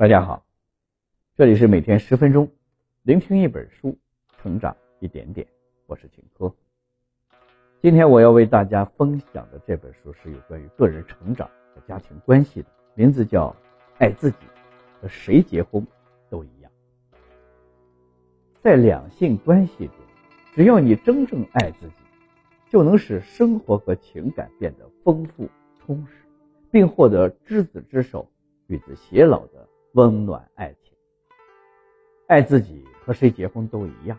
大家好，这里是每天十分钟，聆听一本书，成长一点点。我是秦科。今天我要为大家分享的这本书是有关于个人成长和家庭关系的，名字叫《爱自己》，和谁结婚都一样。在两性关系中，只要你真正爱自己，就能使生活和情感变得丰富充实，并获得执子之手，与子偕老的。温暖爱情，爱自己和谁结婚都一样，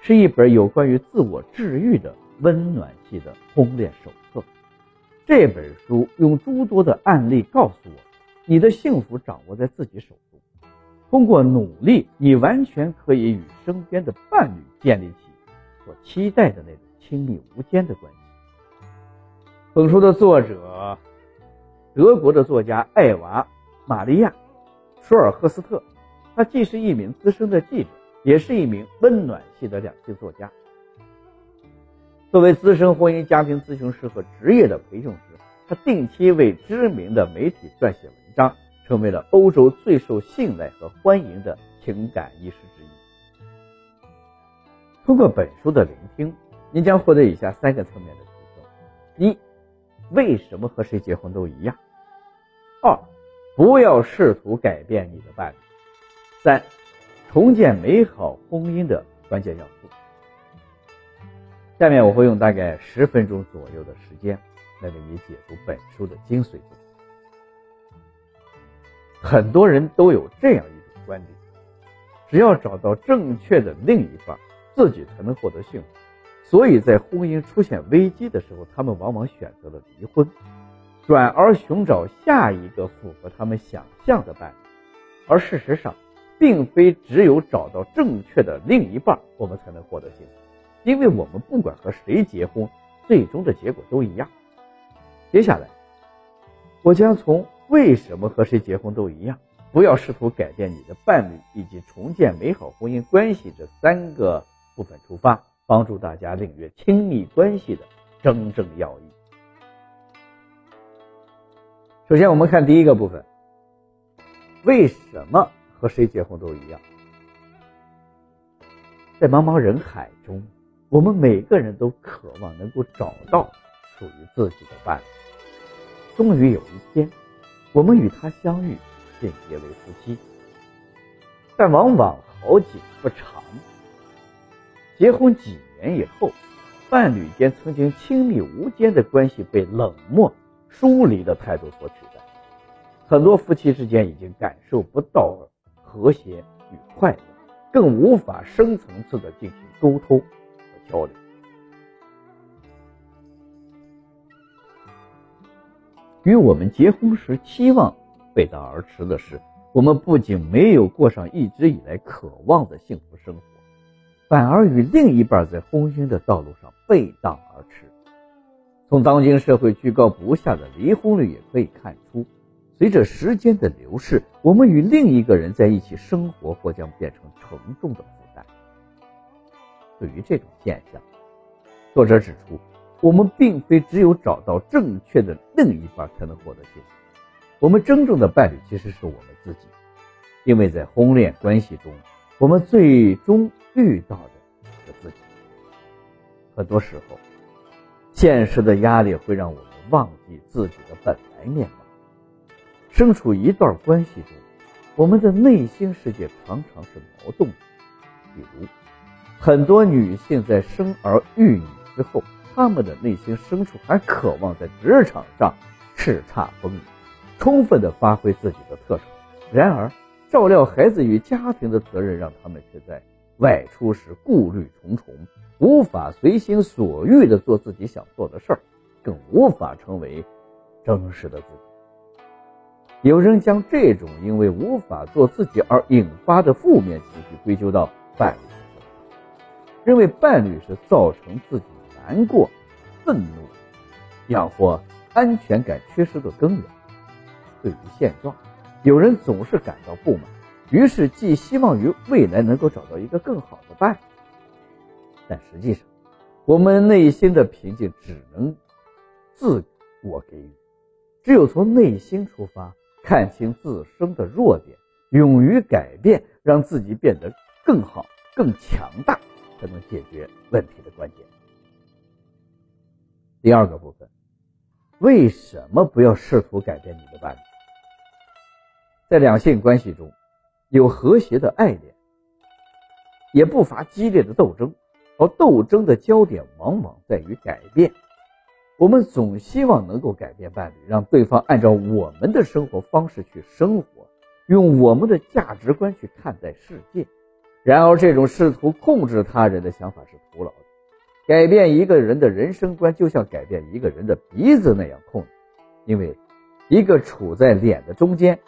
是一本有关于自我治愈的温暖系的婚恋手册。这本书用诸多的案例告诉我，你的幸福掌握在自己手中。通过努力，你完全可以与身边的伴侣建立起所期待的那种亲密无间的关系。本书的作者，德国的作家艾娃·玛利亚。舒尔赫斯特，他既是一名资深的记者，也是一名温暖系的两性作家。作为资深婚姻家庭咨询师和职业的培训师，他定期为知名的媒体撰写文章，成为了欧洲最受信赖和欢迎的情感医师之一。通过本书的聆听，您将获得以下三个层面的提升：一、为什么和谁结婚都一样；二、不要试图改变你的伴侣。三、重建美好婚姻的关键要素。下面我会用大概十分钟左右的时间来为你解读本书的精髓。很多人都有这样一种观点：只要找到正确的另一半，自己才能获得幸福。所以在婚姻出现危机的时候，他们往往选择了离婚。转而寻找下一个符合他们想象的伴侣，而事实上，并非只有找到正确的另一半，我们才能获得幸福。因为我们不管和谁结婚，最终的结果都一样。接下来，我将从为什么和谁结婚都一样，不要试图改变你的伴侣，以及重建美好婚姻关系这三个部分出发，帮助大家领略亲密关系的真正要义。首先，我们看第一个部分，为什么和谁结婚都一样？在茫茫人海中，我们每个人都渴望能够找到属于自己的伴侣。终于有一天，我们与他相遇，并结为夫妻。但往往好景不长，结婚几年以后，伴侣间曾经亲密无间的关系被冷漠。疏离的态度所取代，很多夫妻之间已经感受不到和谐与快乐，更无法深层次的进行沟通和交流。与我们结婚时期望背道而驰的是，我们不仅没有过上一直以来渴望的幸福生活，反而与另一半在婚姻的道路上背道而驰。从当今社会居高不下的离婚率也可以看出，随着时间的流逝，我们与另一个人在一起生活或将变成沉重的负担。对于这种现象，作者指出，我们并非只有找到正确的另一半才能获得幸福，我们真正的伴侣其实是我们自己，因为在婚恋关系中，我们最终遇到的是自己。很多时候。现实的压力会让我们忘记自己的本来面貌。身处一段关系中，我们的内心世界常常是矛盾的。比如，很多女性在生儿育女之后，她们的内心深处还渴望在职场上叱咤风云，充分的发挥自己的特长。然而，照料孩子与家庭的责任让他们却在外出时顾虑重重。无法随心所欲的做自己想做的事儿，更无法成为真实的自己。有人将这种因为无法做自己而引发的负面情绪归咎到伴侣身上，认为伴侣是造成自己难过、愤怒、养活安全感缺失的根源。对于现状，有人总是感到不满，于是寄希望于未来能够找到一个更好的伴侣。但实际上，我们内心的平静只能自我给予。只有从内心出发，看清自身的弱点，勇于改变，让自己变得更好、更强大，才能解决问题的关键。第二个部分，为什么不要试图改变你的伴侣？在两性关系中，有和谐的爱恋，也不乏激烈的斗争，而斗争的焦点往往在于改变。我们总希望能够改变伴侣，让对方按照我们的生活方式去生活，用我们的价值观去看待世界。然而，这种试图控制他人的想法是徒劳的。改变一个人的人生观，就像改变一个人的鼻子那样困难，因为一个处在脸的中间，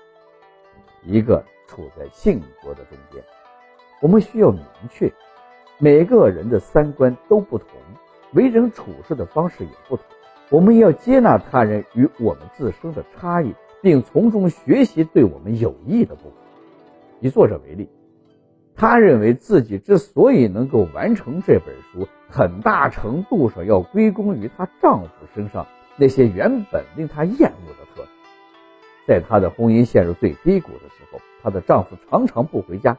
一个处在性格的中间。我们需要明确，每个人的三观都不同，为人处事的方式也不同。我们要接纳他人与我们自身的差异，并从中学习对我们有益的部分。以作者为例，他认为自己之所以能够完成这本书，很大程度上要归功于她丈夫身上那些原本令她厌恶的。在她的婚姻陷入最低谷的时候，她的丈夫常常不回家，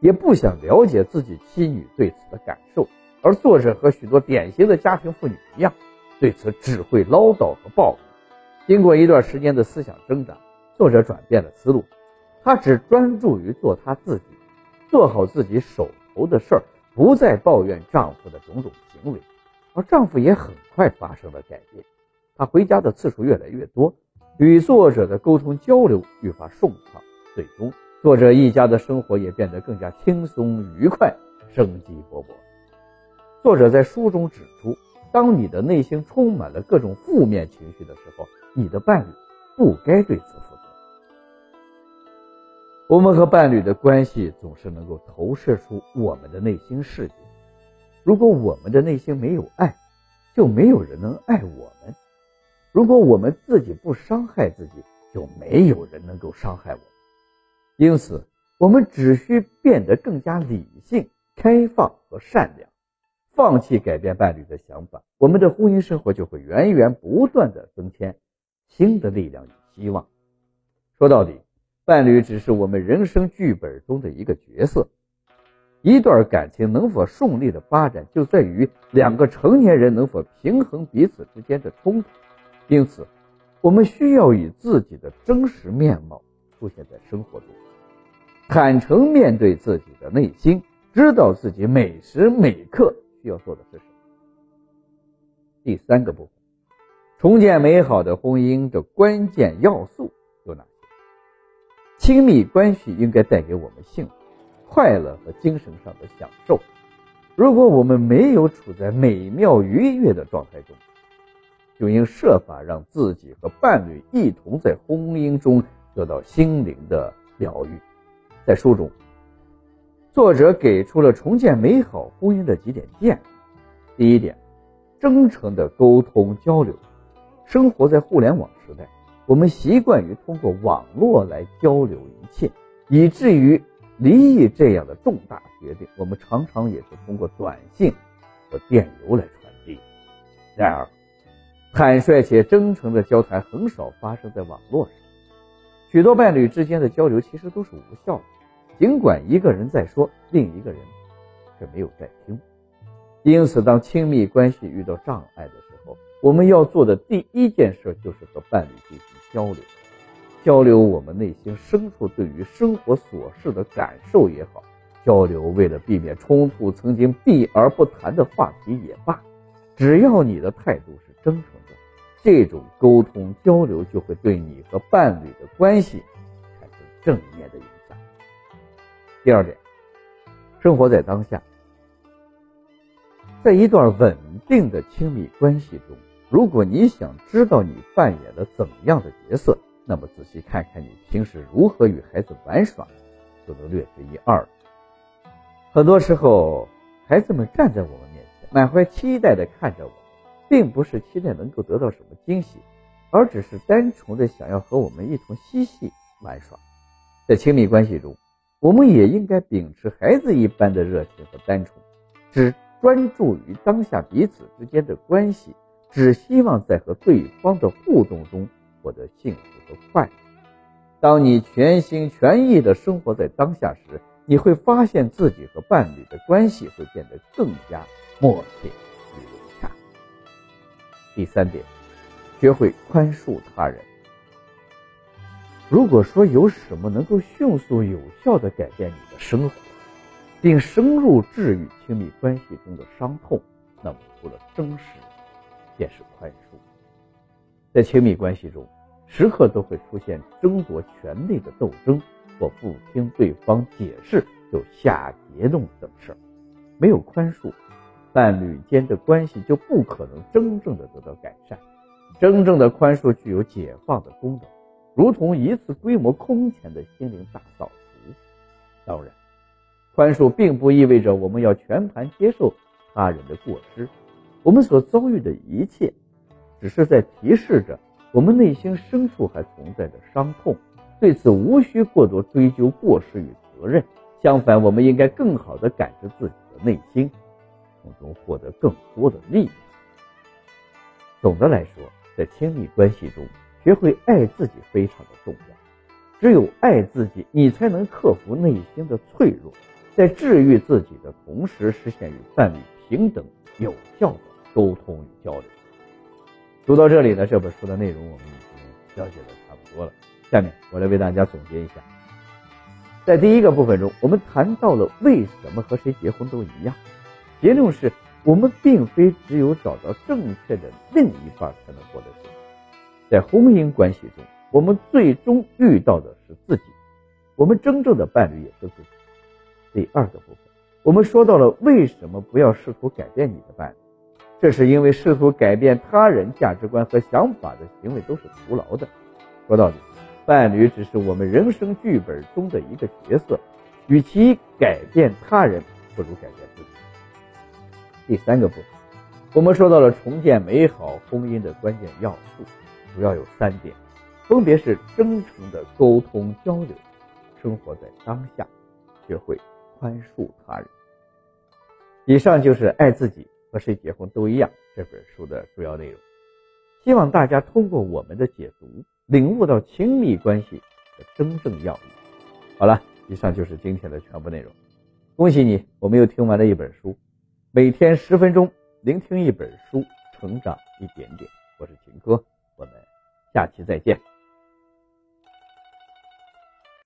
也不想了解自己妻女对此的感受。而作者和许多典型的家庭妇女一样。对此只会唠叨和抱怨。经过一段时间的思想挣扎，作者转变了思路，他只专注于做他自己，做好自己手头的事儿，不再抱怨丈夫的种种行为。而丈夫也很快发生了改变，他回家的次数越来越多，与作者的沟通交流愈发顺畅。最终，作者一家的生活也变得更加轻松愉快，生机勃勃。作者在书中指出。当你的内心充满了各种负面情绪的时候，你的伴侣不该对此负责。我们和伴侣的关系总是能够投射出我们的内心世界。如果我们的内心没有爱，就没有人能爱我们；如果我们自己不伤害自己，就没有人能够伤害我们。因此，我们只需变得更加理性、开放和善良。放弃改变伴侣的想法，我们的婚姻生活就会源源不断的增添新的力量与希望。说到底，伴侣只是我们人生剧本中的一个角色。一段感情能否顺利的发展，就在于两个成年人能否平衡彼此之间的冲突。因此，我们需要以自己的真实面貌出现在生活中，坦诚面对自己的内心，知道自己每时每刻。需要做的是什么？第三个部分，重建美好的婚姻的关键要素有哪些？亲密关系应该带给我们幸福、快乐和精神上的享受。如果我们没有处在美妙愉悦的状态中，就应设法让自己和伴侣一同在婚姻中得到心灵的疗愈。在书中。作者给出了重建美好婚姻的几点建议。第一点，真诚的沟通交流。生活在互联网时代，我们习惯于通过网络来交流一切，以至于离异这样的重大决定，我们常常也是通过短信和电邮来传递。然而，坦率且真诚的交谈很少发生在网络上，许多伴侣之间的交流其实都是无效的。尽管一个人在说，另一个人却没有在听。因此，当亲密关系遇到障碍的时候，我们要做的第一件事就是和伴侣进行交流，交流我们内心深处对于生活琐事的感受也好，交流为了避免冲突曾经避而不谈的话题也罢，只要你的态度是真诚，这种沟通交流就会对你和伴侣的关系产生正面的影响。第二点，生活在当下。在一段稳定的亲密关系中，如果你想知道你扮演了怎样的角色，那么仔细看看你平时如何与孩子玩耍，就能略知一二。很多时候，孩子们站在我们面前，满怀期待的看着我们，并不是期待能够得到什么惊喜，而只是单纯的想要和我们一同嬉戏玩耍。在亲密关系中。我们也应该秉持孩子一般的热情和单纯，只专注于当下彼此之间的关系，只希望在和对方的互动中获得幸福和快乐。当你全心全意的生活在当下时，你会发现自己和伴侣的关系会变得更加默契。第三点，学会宽恕他人。如果说有什么能够迅速有效的改变你的生活，并深入治愈亲密关系中的伤痛，那么除了真实，便是宽恕。在亲密关系中，时刻都会出现争夺权力的斗争，或不听对方解释就下结论等事儿。没有宽恕，伴侣间的关系就不可能真正的得到改善。真正的宽恕具有解放的功能，如同一次规模空前的心灵大扫除。当然。宽恕并不意味着我们要全盘接受他人的过失，我们所遭遇的一切，只是在提示着我们内心深处还存在着伤痛。对此，无需过多追究过失与责任。相反，我们应该更好地感知自己的内心，从中获得更多的力量。总的来说，在亲密关系中，学会爱自己非常的重要。只有爱自己，你才能克服内心的脆弱。在治愈自己的同时，实现与伴侣平等、有效的沟通与交流。读到这里呢，这本书的内容我们已经了解的差不多了。下面我来为大家总结一下。在第一个部分中，我们谈到了为什么和谁结婚都一样，结论是我们并非只有找到正确的另一半才能获得幸福。在婚姻关系中，我们最终遇到的是自己，我们真正的伴侣也是自己。第二个部分，我们说到了为什么不要试图改变你的伴侣，这是因为试图改变他人价值观和想法的行为都是徒劳的。说到底，伴侣只是我们人生剧本中的一个角色，与其改变他人，不如改变自己。第三个部分，我们说到了重建美好婚姻的关键要素，主要有三点，分别是真诚的沟通交流，生活在当下，学会。宽恕他人。以上就是《爱自己和谁结婚都一样》这本书的主要内容。希望大家通过我们的解读，领悟到亲密关系的真正要义。好了，以上就是今天的全部内容。恭喜你，我们又听完了一本书。每天十分钟，聆听一本书，成长一点点。我是秦哥，我们下期再见。